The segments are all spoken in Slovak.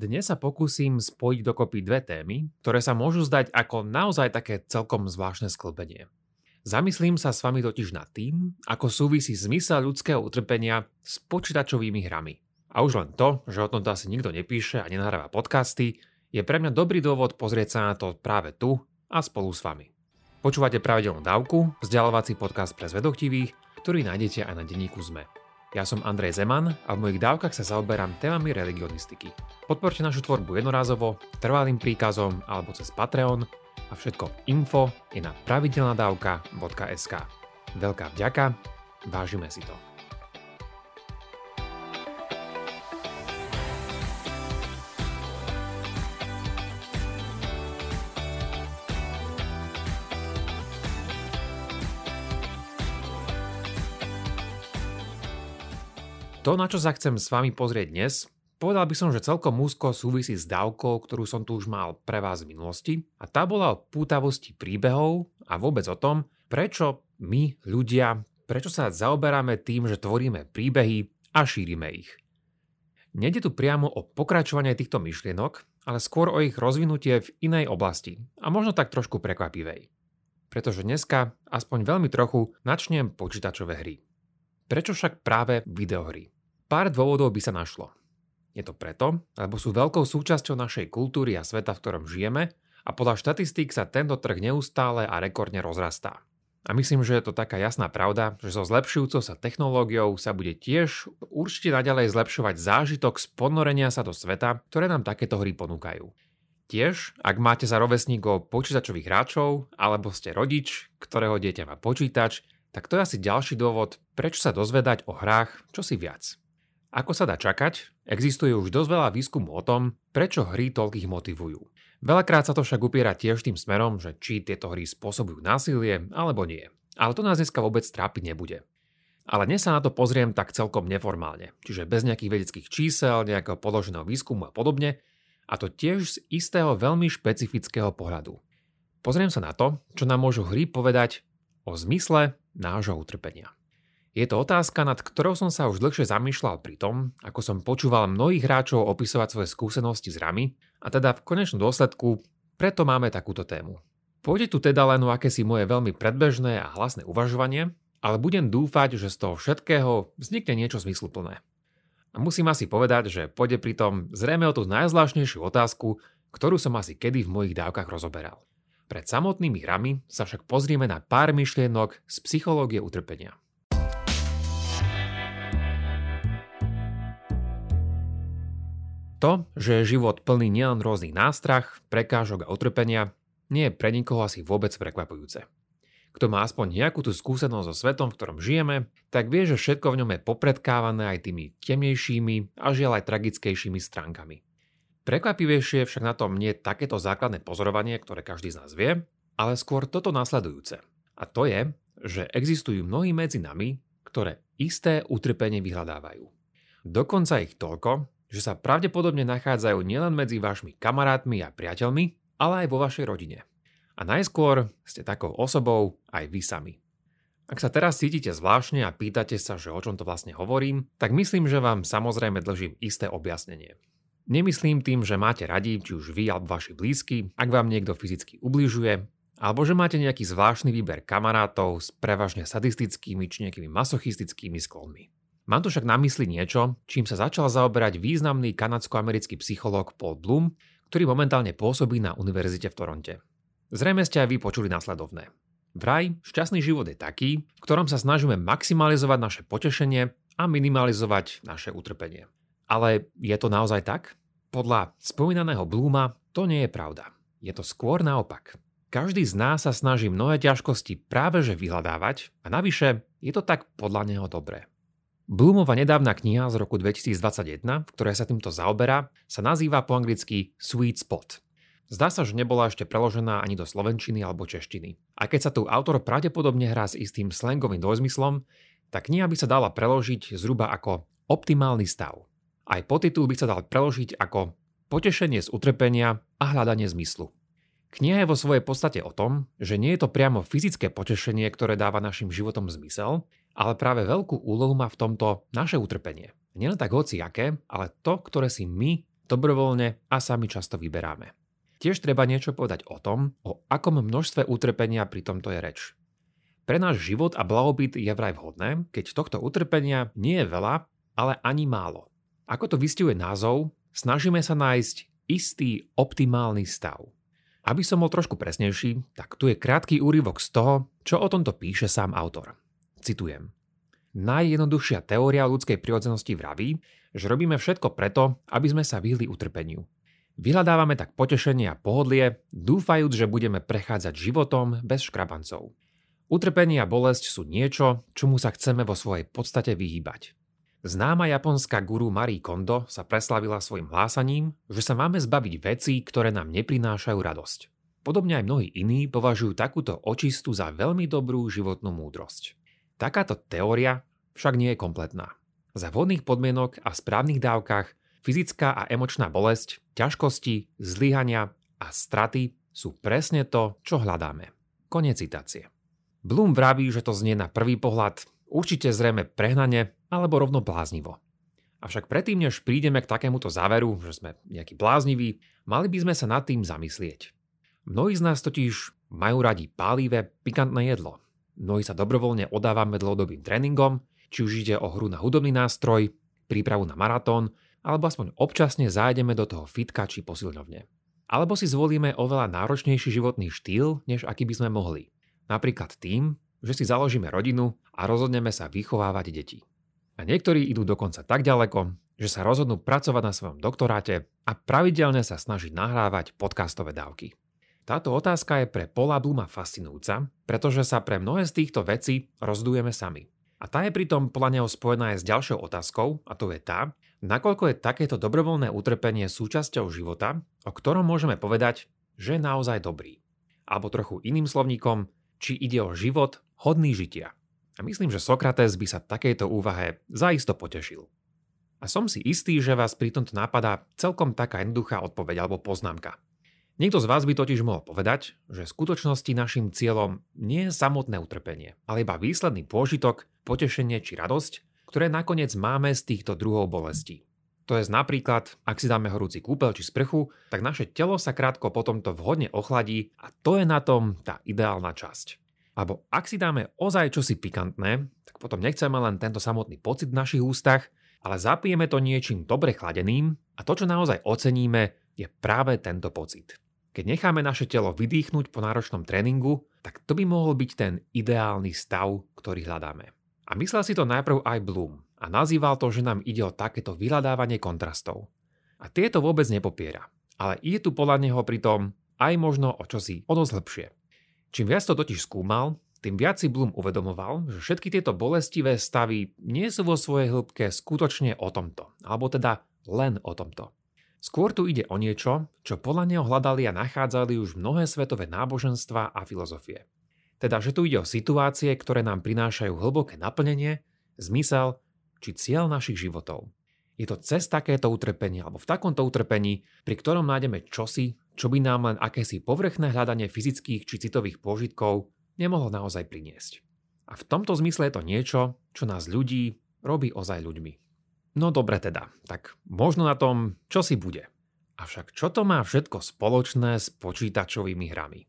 Dnes sa pokúsim spojiť dokopy dve témy, ktoré sa môžu zdať ako naozaj také celkom zvláštne sklbenie. Zamyslím sa s vami totiž nad tým, ako súvisí zmysel ľudského utrpenia s počítačovými hrami. A už len to, že o tomto asi nikto nepíše a nenahráva podcasty, je pre mňa dobrý dôvod pozrieť sa na to práve tu a spolu s vami. Počúvate pravidelnú dávku, vzdialovací podcast pre zvedochtivých, ktorý nájdete aj na denníku ZME. Ja som Andrej Zeman a v mojich dávkach sa zaoberám témami religionistiky. Podporte našu tvorbu jednorázovo, trvalým príkazom alebo cez Patreon a všetko info je na pravidelnadavka.sk. Veľká vďaka, vážime si to. To, na čo sa chcem s vami pozrieť dnes, povedal by som, že celkom úzko súvisí s dávkou, ktorú som tu už mal pre vás v minulosti a tá bola o pútavosti príbehov a vôbec o tom, prečo my, ľudia, prečo sa zaoberáme tým, že tvoríme príbehy a šírime ich. Nede tu priamo o pokračovanie týchto myšlienok, ale skôr o ich rozvinutie v inej oblasti a možno tak trošku prekvapivej. Pretože dneska aspoň veľmi trochu načnem počítačové hry. Prečo však práve videohry? Pár dôvodov by sa našlo. Je to preto, lebo sú veľkou súčasťou našej kultúry a sveta, v ktorom žijeme a podľa štatistík sa tento trh neustále a rekordne rozrastá. A myslím, že je to taká jasná pravda, že so zlepšujúcou sa technológiou sa bude tiež určite naďalej zlepšovať zážitok z ponorenia sa do sveta, ktoré nám takéto hry ponúkajú. Tiež, ak máte za rovesníkov počítačových hráčov, alebo ste rodič, ktorého dieťa má počítač, tak to je asi ďalší dôvod, prečo sa dozvedať o hrách čosi viac. Ako sa dá čakať, existuje už dosť veľa výskumu o tom, prečo hry toľkých motivujú. Veľakrát sa to však upiera tiež tým smerom, že či tieto hry spôsobujú násilie alebo nie. Ale to nás dneska vôbec trápiť nebude. Ale dnes sa na to pozriem tak celkom neformálne, čiže bez nejakých vedeckých čísel, nejakého podloženého výskumu a podobne, a to tiež z istého veľmi špecifického pohľadu. Pozriem sa na to, čo nám môžu hry povedať o zmysle nášho utrpenia. Je to otázka, nad ktorou som sa už dlhšie zamýšľal pri tom, ako som počúval mnohých hráčov opisovať svoje skúsenosti s rami a teda v konečnom dôsledku preto máme takúto tému. Pôjde tu teda len o akési moje veľmi predbežné a hlasné uvažovanie, ale budem dúfať, že z toho všetkého vznikne niečo zmysluplné. A musím asi povedať, že pôjde pritom zrejme o tú najzvláštnejšiu otázku, ktorú som asi kedy v mojich dávkach rozoberal. Pred samotnými hrami sa však pozrieme na pár myšlienok z psychológie utrpenia. To, že je život plný nielen rôznych nástrach, prekážok a utrpenia, nie je pre nikoho asi vôbec prekvapujúce. Kto má aspoň nejakú tú skúsenosť so svetom, v ktorom žijeme, tak vie, že všetko v ňom je popredkávané aj tými temnejšími a žiaľ aj tragickejšími stránkami. Prekvapivejšie však na tom nie takéto základné pozorovanie, ktoré každý z nás vie, ale skôr toto nasledujúce. A to je, že existujú mnohí medzi nami, ktoré isté utrpenie vyhľadávajú. Dokonca ich toľko, že sa pravdepodobne nachádzajú nielen medzi vašimi kamarátmi a priateľmi, ale aj vo vašej rodine. A najskôr ste takou osobou aj vy sami. Ak sa teraz cítite zvláštne a pýtate sa, že o čom to vlastne hovorím, tak myslím, že vám samozrejme dlžím isté objasnenie. Nemyslím tým, že máte radi, či už vy alebo vaši blízky, ak vám niekto fyzicky ubližuje, alebo že máte nejaký zvláštny výber kamarátov s prevažne sadistickými či nejakými masochistickými sklonmi. Mám tu však na mysli niečo, čím sa začal zaoberať významný kanadsko-americký psychológ Paul Bloom, ktorý momentálne pôsobí na univerzite v Toronte. Zrejme ste aj vy počuli následovné. Vraj, šťastný život je taký, v ktorom sa snažíme maximalizovať naše potešenie a minimalizovať naše utrpenie. Ale je to naozaj tak? Podľa spomínaného Bluma to nie je pravda. Je to skôr naopak. Každý z nás sa snaží mnohé ťažkosti práve že vyhľadávať a navyše je to tak podľa neho dobré. Bloomova nedávna kniha z roku 2021, v ktorej sa týmto zaoberá, sa nazýva po anglicky Sweet Spot. Zdá sa, že nebola ešte preložená ani do slovenčiny alebo češtiny. A keď sa tu autor pravdepodobne hrá s istým slangovým dojzmyslom, tak kniha by sa dala preložiť zhruba ako optimálny stav. Aj podtitul by sa dal preložiť ako Potešenie z utrpenia a hľadanie zmyslu. Kniha je vo svojej podstate o tom, že nie je to priamo fyzické potešenie, ktoré dáva našim životom zmysel, ale práve veľkú úlohu má v tomto naše utrpenie. Nielen tak hoci aké, ale to, ktoré si my dobrovoľne a sami často vyberáme. Tiež treba niečo povedať o tom, o akom množstve utrpenia pri tomto je reč. Pre náš život a blahobyt je vraj vhodné, keď tohto utrpenia nie je veľa, ale ani málo. Ako to vystihuje názov, snažíme sa nájsť istý optimálny stav. Aby som bol trošku presnejší, tak tu je krátky úryvok z toho, čo o tomto píše sám autor. Citujem. Najjednoduchšia teória ľudskej prirodzenosti vraví, že robíme všetko preto, aby sme sa vyhli utrpeniu. Vyhľadávame tak potešenie a pohodlie, dúfajúc, že budeme prechádzať životom bez škrabancov. Utrpenie a bolesť sú niečo, čomu sa chceme vo svojej podstate vyhýbať. Známa japonská guru Marie Kondo sa preslavila svojim hlásaním, že sa máme zbaviť vecí, ktoré nám neprinášajú radosť. Podobne aj mnohí iní považujú takúto očistu za veľmi dobrú životnú múdrosť. Takáto teória však nie je kompletná. Za vhodných podmienok a správnych dávkach Fyzická a emočná bolesť, ťažkosti, zlyhania a straty sú presne to, čo hľadáme. Konec citácie. Bloom vraví, že to znie na prvý pohľad určite zrejme prehnane alebo rovno bláznivo. Avšak predtým, než prídeme k takémuto záveru, že sme nejaký blázniví, mali by sme sa nad tým zamyslieť. Mnohí z nás totiž majú radi pálivé, pikantné jedlo. Mnohí sa dobrovoľne odávame dlhodobým tréningom, či už ide o hru na hudobný nástroj, prípravu na maratón alebo aspoň občasne zájdeme do toho fitka či posilňovne. Alebo si zvolíme oveľa náročnejší životný štýl, než aký by sme mohli. Napríklad tým, že si založíme rodinu a rozhodneme sa vychovávať deti. A niektorí idú dokonca tak ďaleko, že sa rozhodnú pracovať na svojom doktoráte a pravidelne sa snažiť nahrávať podcastové dávky. Táto otázka je pre Paula Bluma fascinujúca, pretože sa pre mnohé z týchto vecí rozdujeme sami. A tá je pritom podľa neho spojená aj s ďalšou otázkou, a to je tá, Nakoľko je takéto dobrovoľné utrpenie súčasťou života, o ktorom môžeme povedať, že je naozaj dobrý. Alebo trochu iným slovníkom, či ide o život hodný žitia. A myslím, že Sokrates by sa takejto úvahe zaisto potešil. A som si istý, že vás pri tomto napadá celkom taká jednoduchá odpoveď alebo poznámka. Niekto z vás by totiž mohol povedať, že v skutočnosti našim cieľom nie je samotné utrpenie, ale iba výsledný pôžitok, potešenie či radosť, ktoré nakoniec máme z týchto druhov bolesti. To je napríklad, ak si dáme horúci kúpel či sprchu, tak naše telo sa krátko potom to vhodne ochladí a to je na tom tá ideálna časť. Alebo ak si dáme ozaj čosi pikantné, tak potom nechceme len tento samotný pocit v našich ústach, ale zapijeme to niečím dobre chladeným a to, čo naozaj oceníme, je práve tento pocit. Keď necháme naše telo vydýchnuť po náročnom tréningu, tak to by mohol byť ten ideálny stav, ktorý hľadáme. A myslel si to najprv aj Bloom a nazýval to, že nám ide o takéto vyhľadávanie kontrastov. A tieto vôbec nepopiera. Ale ide tu podľa neho pritom aj možno o čosi o dosť lepšie. Čím viac to totiž skúmal, tým viac si Bloom uvedomoval, že všetky tieto bolestivé stavy nie sú vo svojej hĺbke skutočne o tomto, alebo teda len o tomto. Skôr tu ide o niečo, čo podľa neho hľadali a nachádzali už mnohé svetové náboženstva a filozofie. Teda, že tu ide o situácie, ktoré nám prinášajú hlboké naplnenie, zmysel či cieľ našich životov. Je to cez takéto utrpenie alebo v takomto utrpení, pri ktorom nájdeme čosi, čo by nám len akési povrchné hľadanie fyzických či citových pôžitkov nemohlo naozaj priniesť. A v tomto zmysle je to niečo, čo nás ľudí robí ozaj ľuďmi. No dobre teda, tak možno na tom, čo si bude. Avšak čo to má všetko spoločné s počítačovými hrami?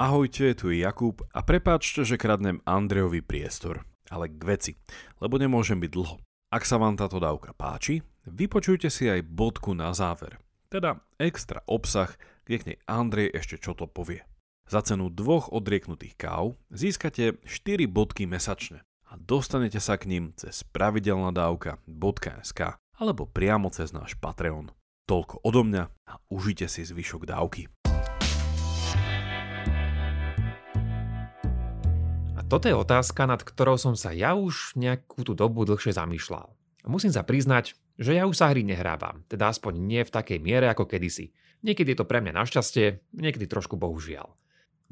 Ahojte, tu je Jakub a prepáčte, že kradnem Andrejovi priestor, ale k veci, lebo nemôžem byť dlho. Ak sa vám táto dávka páči, vypočujte si aj bodku na záver, teda extra obsah, kde k nej Andrej ešte čo to povie. Za cenu dvoch odrieknutých káv získate 4 bodky mesačne a dostanete sa k ním cez pravidelnadavka.sk alebo priamo cez náš Patreon. Toľko odo mňa a užite si zvyšok dávky. Toto je otázka, nad ktorou som sa ja už nejakú tú dobu dlhšie zamýšľal. Musím sa priznať, že ja už sa hry nehrávam, teda aspoň nie v takej miere ako kedysi. Niekedy je to pre mňa našťastie, niekedy trošku bohužiaľ.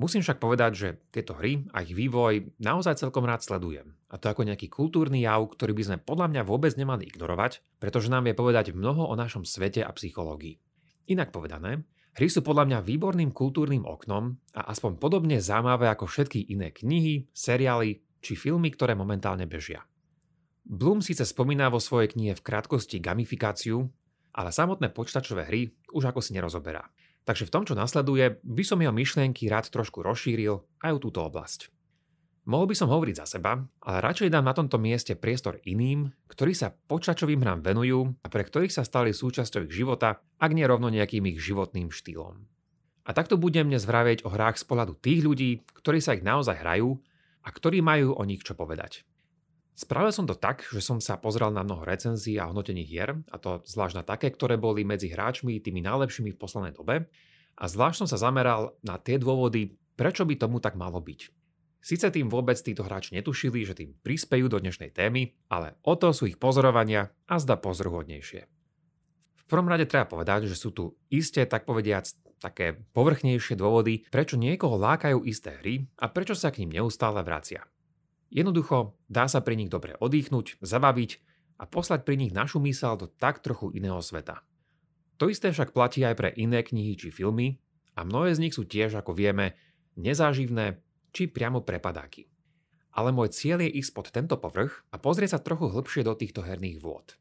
Musím však povedať, že tieto hry a ich vývoj naozaj celkom rád sledujem. A to ako nejaký kultúrny jav, ktorý by sme podľa mňa vôbec nemali ignorovať, pretože nám vie povedať mnoho o našom svete a psychológii. Inak povedané, Hry sú podľa mňa výborným kultúrnym oknom a aspoň podobne zaujímavé ako všetky iné knihy, seriály či filmy, ktoré momentálne bežia. Bloom síce spomína vo svojej knihe v krátkosti gamifikáciu, ale samotné počítačové hry už ako si nerozoberá. Takže v tom, čo nasleduje, by som jeho myšlienky rád trošku rozšíril aj o túto oblasť. Mohol by som hovoriť za seba, ale radšej dám na tomto mieste priestor iným, ktorí sa počačovým hrám venujú a pre ktorých sa stali súčasťou ich života, ak nie rovno nejakým ich životným štýlom. A takto budem dnes vraviť o hrách z pohľadu tých ľudí, ktorí sa ich naozaj hrajú a ktorí majú o nich čo povedať. Spravil som to tak, že som sa pozrel na mnoho recenzií a hodnotení hier, a to zvlášť na také, ktoré boli medzi hráčmi tými najlepšími v poslednej dobe, a zvlášť som sa zameral na tie dôvody, prečo by tomu tak malo byť. Sice tým vôbec títo hráči netušili, že tým prispejú do dnešnej témy, ale o to sú ich pozorovania a zda pozoruhodnejšie. V prvom rade treba povedať, že sú tu isté, tak povediac, také povrchnejšie dôvody, prečo niekoho lákajú isté hry a prečo sa k ním neustále vracia. Jednoducho, dá sa pri nich dobre oddychnúť, zabaviť a poslať pri nich našu mysel do tak trochu iného sveta. To isté však platí aj pre iné knihy či filmy a mnohé z nich sú tiež, ako vieme, nezáživné či priamo prepadáky. Ale môj cieľ je ísť pod tento povrch a pozrieť sa trochu hlbšie do týchto herných vôd.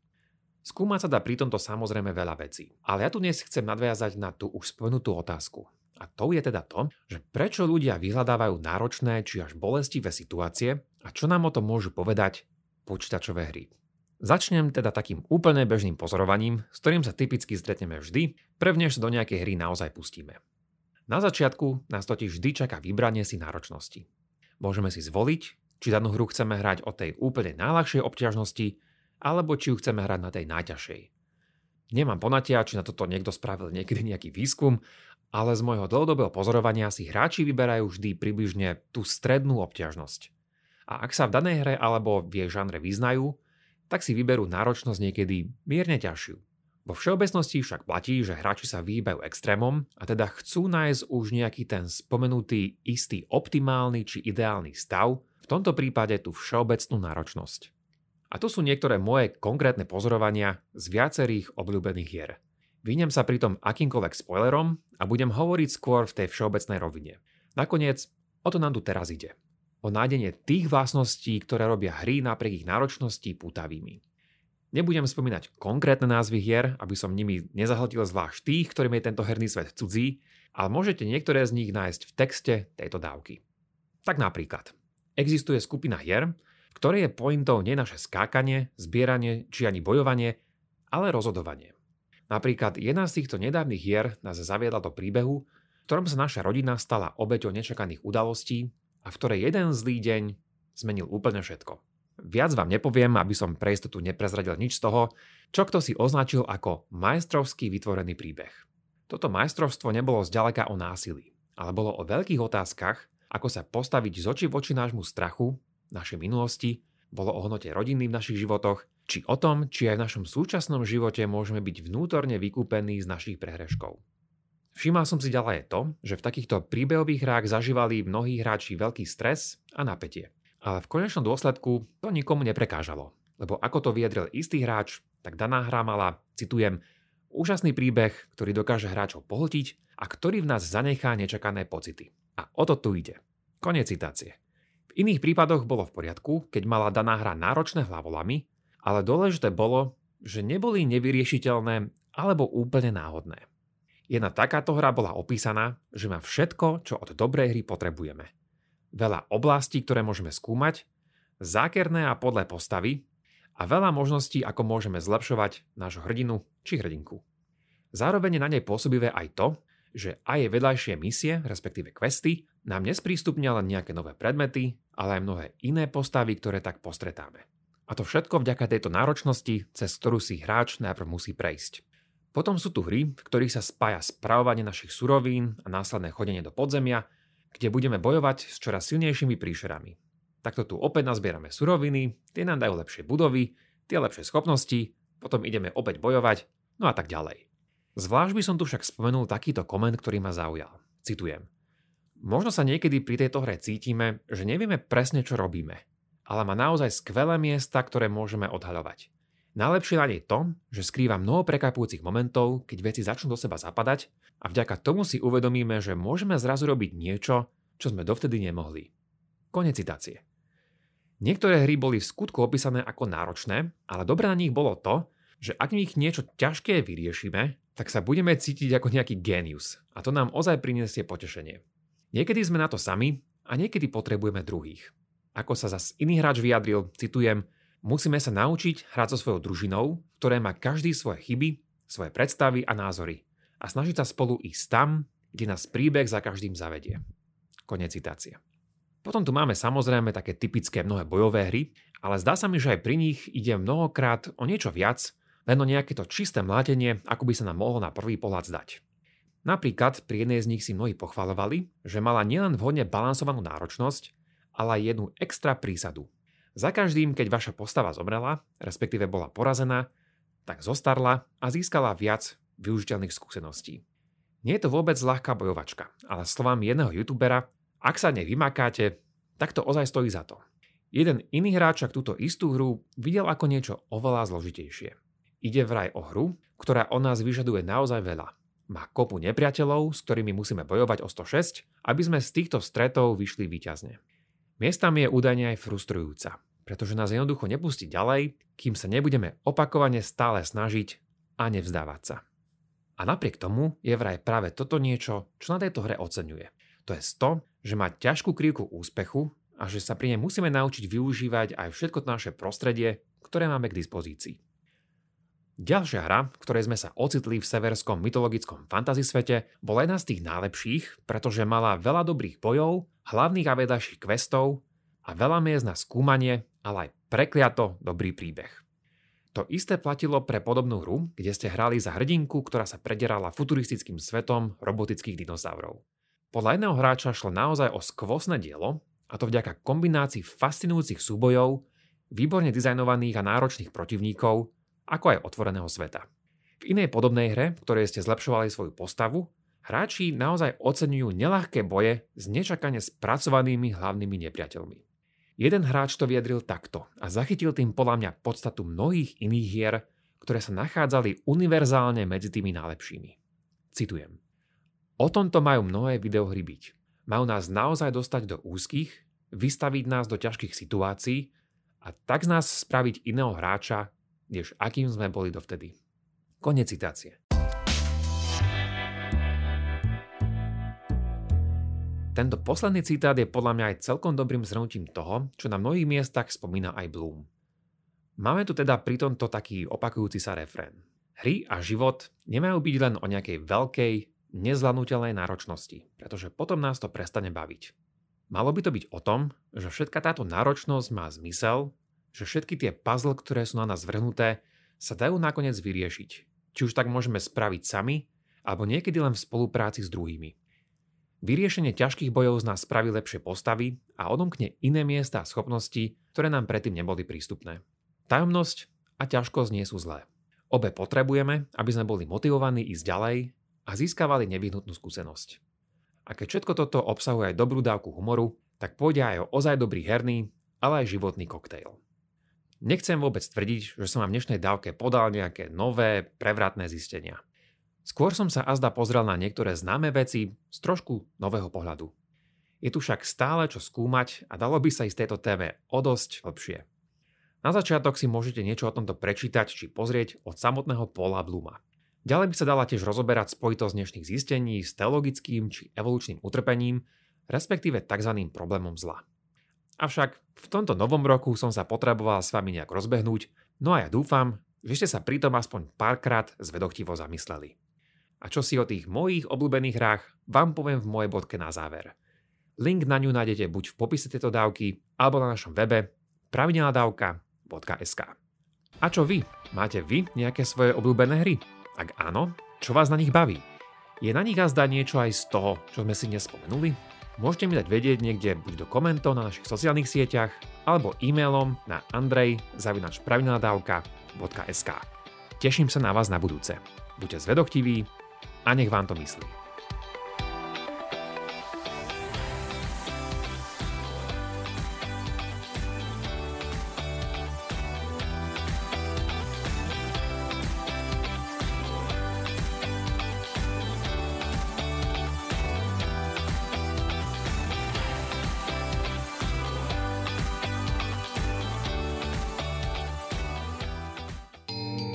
Skúmať sa dá pri tomto samozrejme veľa vecí, ale ja tu dnes chcem nadviazať na tú už spomenutú otázku. A to je teda to, že prečo ľudia vyhľadávajú náročné či až bolestivé situácie a čo nám o tom môžu povedať počítačové hry. Začnem teda takým úplne bežným pozorovaním, s ktorým sa typicky stretneme vždy, prvnež do nejakej hry naozaj pustíme. Na začiatku nás totiž vždy čaká vybranie si náročnosti. Môžeme si zvoliť, či danú hru chceme hrať o tej úplne najľahšej obťažnosti, alebo či ju chceme hrať na tej najťažšej. Nemám ponatia, či na toto niekto spravil niekedy nejaký výskum, ale z môjho dlhodobého pozorovania si hráči vyberajú vždy približne tú strednú obťažnosť. A ak sa v danej hre alebo v jej žanre vyznajú, tak si vyberú náročnosť niekedy mierne ťažšiu. Vo všeobecnosti však platí, že hráči sa vyhýbajú extrémom a teda chcú nájsť už nejaký ten spomenutý istý optimálny či ideálny stav, v tomto prípade tú všeobecnú náročnosť. A to sú niektoré moje konkrétne pozorovania z viacerých obľúbených hier. Vynem sa pritom akýmkoľvek spoilerom a budem hovoriť skôr v tej všeobecnej rovine. Nakoniec, o to nám tu teraz ide o nájdenie tých vlastností, ktoré robia hry napriek ich náročnosti pútavými. Nebudem spomínať konkrétne názvy hier, aby som nimi nezahltil zvlášť tých, ktorým je tento herný svet cudzí, ale môžete niektoré z nich nájsť v texte tejto dávky. Tak napríklad, existuje skupina hier, ktorej je pointou nie naše skákanie, zbieranie či ani bojovanie, ale rozhodovanie. Napríklad jedna z týchto nedávnych hier nás zaviedla do príbehu, v ktorom sa naša rodina stala obeťou nečakaných udalostí a v ktorej jeden zlý deň zmenil úplne všetko. Viac vám nepoviem, aby som pre istotu neprezradil nič z toho, čo kto si označil ako majstrovský vytvorený príbeh. Toto majstrovstvo nebolo zďaleka o násilí, ale bolo o veľkých otázkach, ako sa postaviť z oči voči nášmu strachu, našej minulosti, bolo o hnote rodiny v našich životoch, či o tom, či aj v našom súčasnom živote môžeme byť vnútorne vykúpení z našich prehreškov. Všímal som si ďalej to, že v takýchto príbehových hrách zažívali mnohí hráči veľký stres a napätie. Ale v konečnom dôsledku to nikomu neprekážalo, lebo ako to vyjadril istý hráč, tak daná hra mala, citujem, úžasný príbeh, ktorý dokáže hráčov pohltiť a ktorý v nás zanechá nečakané pocity. A o to tu ide. Konec citácie. V iných prípadoch bolo v poriadku, keď mala daná hra náročné hlavolamy, ale dôležité bolo, že neboli nevyriešiteľné alebo úplne náhodné. Jedna takáto hra bola opísaná, že má všetko, čo od dobrej hry potrebujeme. Veľa oblastí, ktoré môžeme skúmať, zákerné a podlé postavy a veľa možností, ako môžeme zlepšovať nášho hrdinu či hrdinku. Zároveň je na nej pôsobivé aj to, že aj vedľajšie misie, respektíve questy, nám nesprístupnia len nejaké nové predmety, ale aj mnohé iné postavy, ktoré tak postretáme. A to všetko vďaka tejto náročnosti, cez ktorú si hráč najprv musí prejsť. Potom sú tu hry, v ktorých sa spája spravovanie našich surovín a následné chodenie do podzemia, kde budeme bojovať s čoraz silnejšími príšerami. Takto tu opäť nazbierame suroviny, tie nám dajú lepšie budovy, tie lepšie schopnosti, potom ideme opäť bojovať, no a tak ďalej. Zvlášť by som tu však spomenul takýto koment, ktorý ma zaujal. Citujem. Možno sa niekedy pri tejto hre cítime, že nevieme presne, čo robíme, ale má naozaj skvelé miesta, ktoré môžeme odhaľovať. Najlepšie na nej to, že skrýva mnoho prekapujúcich momentov, keď veci začnú do seba zapadať a vďaka tomu si uvedomíme, že môžeme zrazu robiť niečo, čo sme dovtedy nemohli. Konec citácie. Niektoré hry boli v skutku opísané ako náročné, ale dobré na nich bolo to, že ak v nich niečo ťažké vyriešime, tak sa budeme cítiť ako nejaký genius a to nám ozaj prinesie potešenie. Niekedy sme na to sami a niekedy potrebujeme druhých. Ako sa zas iný hráč vyjadril, citujem, musíme sa naučiť hrať so svojou družinou, ktoré má každý svoje chyby, svoje predstavy a názory a snažiť sa spolu ísť tam, kde nás príbeh za každým zavedie. Konec citácie. Potom tu máme samozrejme také typické mnohé bojové hry, ale zdá sa mi, že aj pri nich ide mnohokrát o niečo viac, len o nejaké to čisté mlátenie, ako by sa nám mohlo na prvý pohľad zdať. Napríklad pri jednej z nich si mnohí pochvalovali, že mala nielen vhodne balansovanú náročnosť, ale aj jednu extra prísadu. Za každým, keď vaša postava zomrela, respektíve bola porazená, tak zostarla a získala viac využiteľných skúseností. Nie je to vôbec ľahká bojovačka, ale slovám jedného youtubera ak sa nevymakáte, tak to ozaj stojí za to. Jeden iný hráč však túto istú hru videl ako niečo oveľa zložitejšie. Ide vraj o hru, ktorá od nás vyžaduje naozaj veľa. Má kopu nepriateľov, s ktorými musíme bojovať o 106, aby sme z týchto stretov vyšli výťazne. Miestami je údajne aj frustrujúca, pretože nás jednoducho nepustí ďalej, kým sa nebudeme opakovane stále snažiť a nevzdávať sa. A napriek tomu je vraj práve toto niečo, čo na tejto hre oceňuje. To je to, že má ťažkú krivku úspechu a že sa pri nej musíme naučiť využívať aj všetko naše prostredie, ktoré máme k dispozícii. Ďalšia hra, v ktorej sme sa ocitli v severskom mytologickom fantasy svete, bola jedna z tých najlepších, pretože mala veľa dobrých bojov, hlavných a vedľajších questov a veľa miest na skúmanie, ale aj prekliato dobrý príbeh. To isté platilo pre podobnú hru, kde ste hrali za hrdinku, ktorá sa prederala futuristickým svetom robotických dinosaurov. Podľa jedného hráča šlo naozaj o skvosné dielo, a to vďaka kombinácii fascinujúcich súbojov, výborne dizajnovaných a náročných protivníkov, ako aj otvoreného sveta. V inej podobnej hre, v ktorej ste zlepšovali svoju postavu, hráči naozaj oceňujú nelahké boje s nečakane spracovanými hlavnými nepriateľmi. Jeden hráč to vyjadril takto a zachytil tým podľa mňa podstatu mnohých iných hier, ktoré sa nachádzali univerzálne medzi tými najlepšími. Citujem. O tomto majú mnohé videohry byť. Majú nás naozaj dostať do úzkých, vystaviť nás do ťažkých situácií a tak z nás spraviť iného hráča, než akým sme boli dovtedy. Konec citácie. Tento posledný citát je podľa mňa aj celkom dobrým zhrnutím toho, čo na mnohých miestach spomína aj Bloom. Máme tu teda pri tomto taký opakujúci sa refrén. Hry a život nemajú byť len o nejakej veľkej, nezvládnutelnej náročnosti, pretože potom nás to prestane baviť. Malo by to byť o tom, že všetka táto náročnosť má zmysel, že všetky tie puzzle, ktoré sú na nás vrhnuté, sa dajú nakoniec vyriešiť. Či už tak môžeme spraviť sami, alebo niekedy len v spolupráci s druhými. Vyriešenie ťažkých bojov z nás spraví lepšie postavy a odomkne iné miesta a schopnosti, ktoré nám predtým neboli prístupné. Tajomnosť a ťažkosť nie sú zlé. Obe potrebujeme, aby sme boli motivovaní ísť ďalej a získavali nevyhnutnú skúsenosť. A keď všetko toto obsahuje aj dobrú dávku humoru, tak pôjde aj o ozaj dobrý herný, ale aj životný koktejl. Nechcem vôbec tvrdiť, že som vám v dnešnej dávke podal nejaké nové, prevratné zistenia. Skôr som sa azda pozrel na niektoré známe veci z trošku nového pohľadu. Je tu však stále čo skúmať a dalo by sa ísť tejto téme o dosť lepšie. Na začiatok si môžete niečo o tomto prečítať či pozrieť od samotného Paula Bluma. Ďalej by sa dala tiež rozoberať spojitosť dnešných zistení s teologickým či evolučným utrpením, respektíve tzv. problémom zla. Avšak v tomto novom roku som sa potreboval s vami nejak rozbehnúť, no a ja dúfam, že ste sa pritom aspoň párkrát zvedochtivo zamysleli. A čo si o tých mojich obľúbených hrách, vám poviem v mojej bodke na záver. Link na ňu nájdete buď v popise tejto dávky, alebo na našom webe pravidelnadavka.sk. A čo vy? Máte vy nejaké svoje obľúbené hry? Ak áno, čo vás na nich baví? Je na nich azda niečo aj z toho, čo sme si dnes spomenuli? Môžete mi dať vedieť niekde buď do komentov na našich sociálnych sieťach alebo e-mailom na andrej.pravidelnadavka.sk Teším sa na vás na budúce. Buďte zvedochtiví a nech vám to myslí.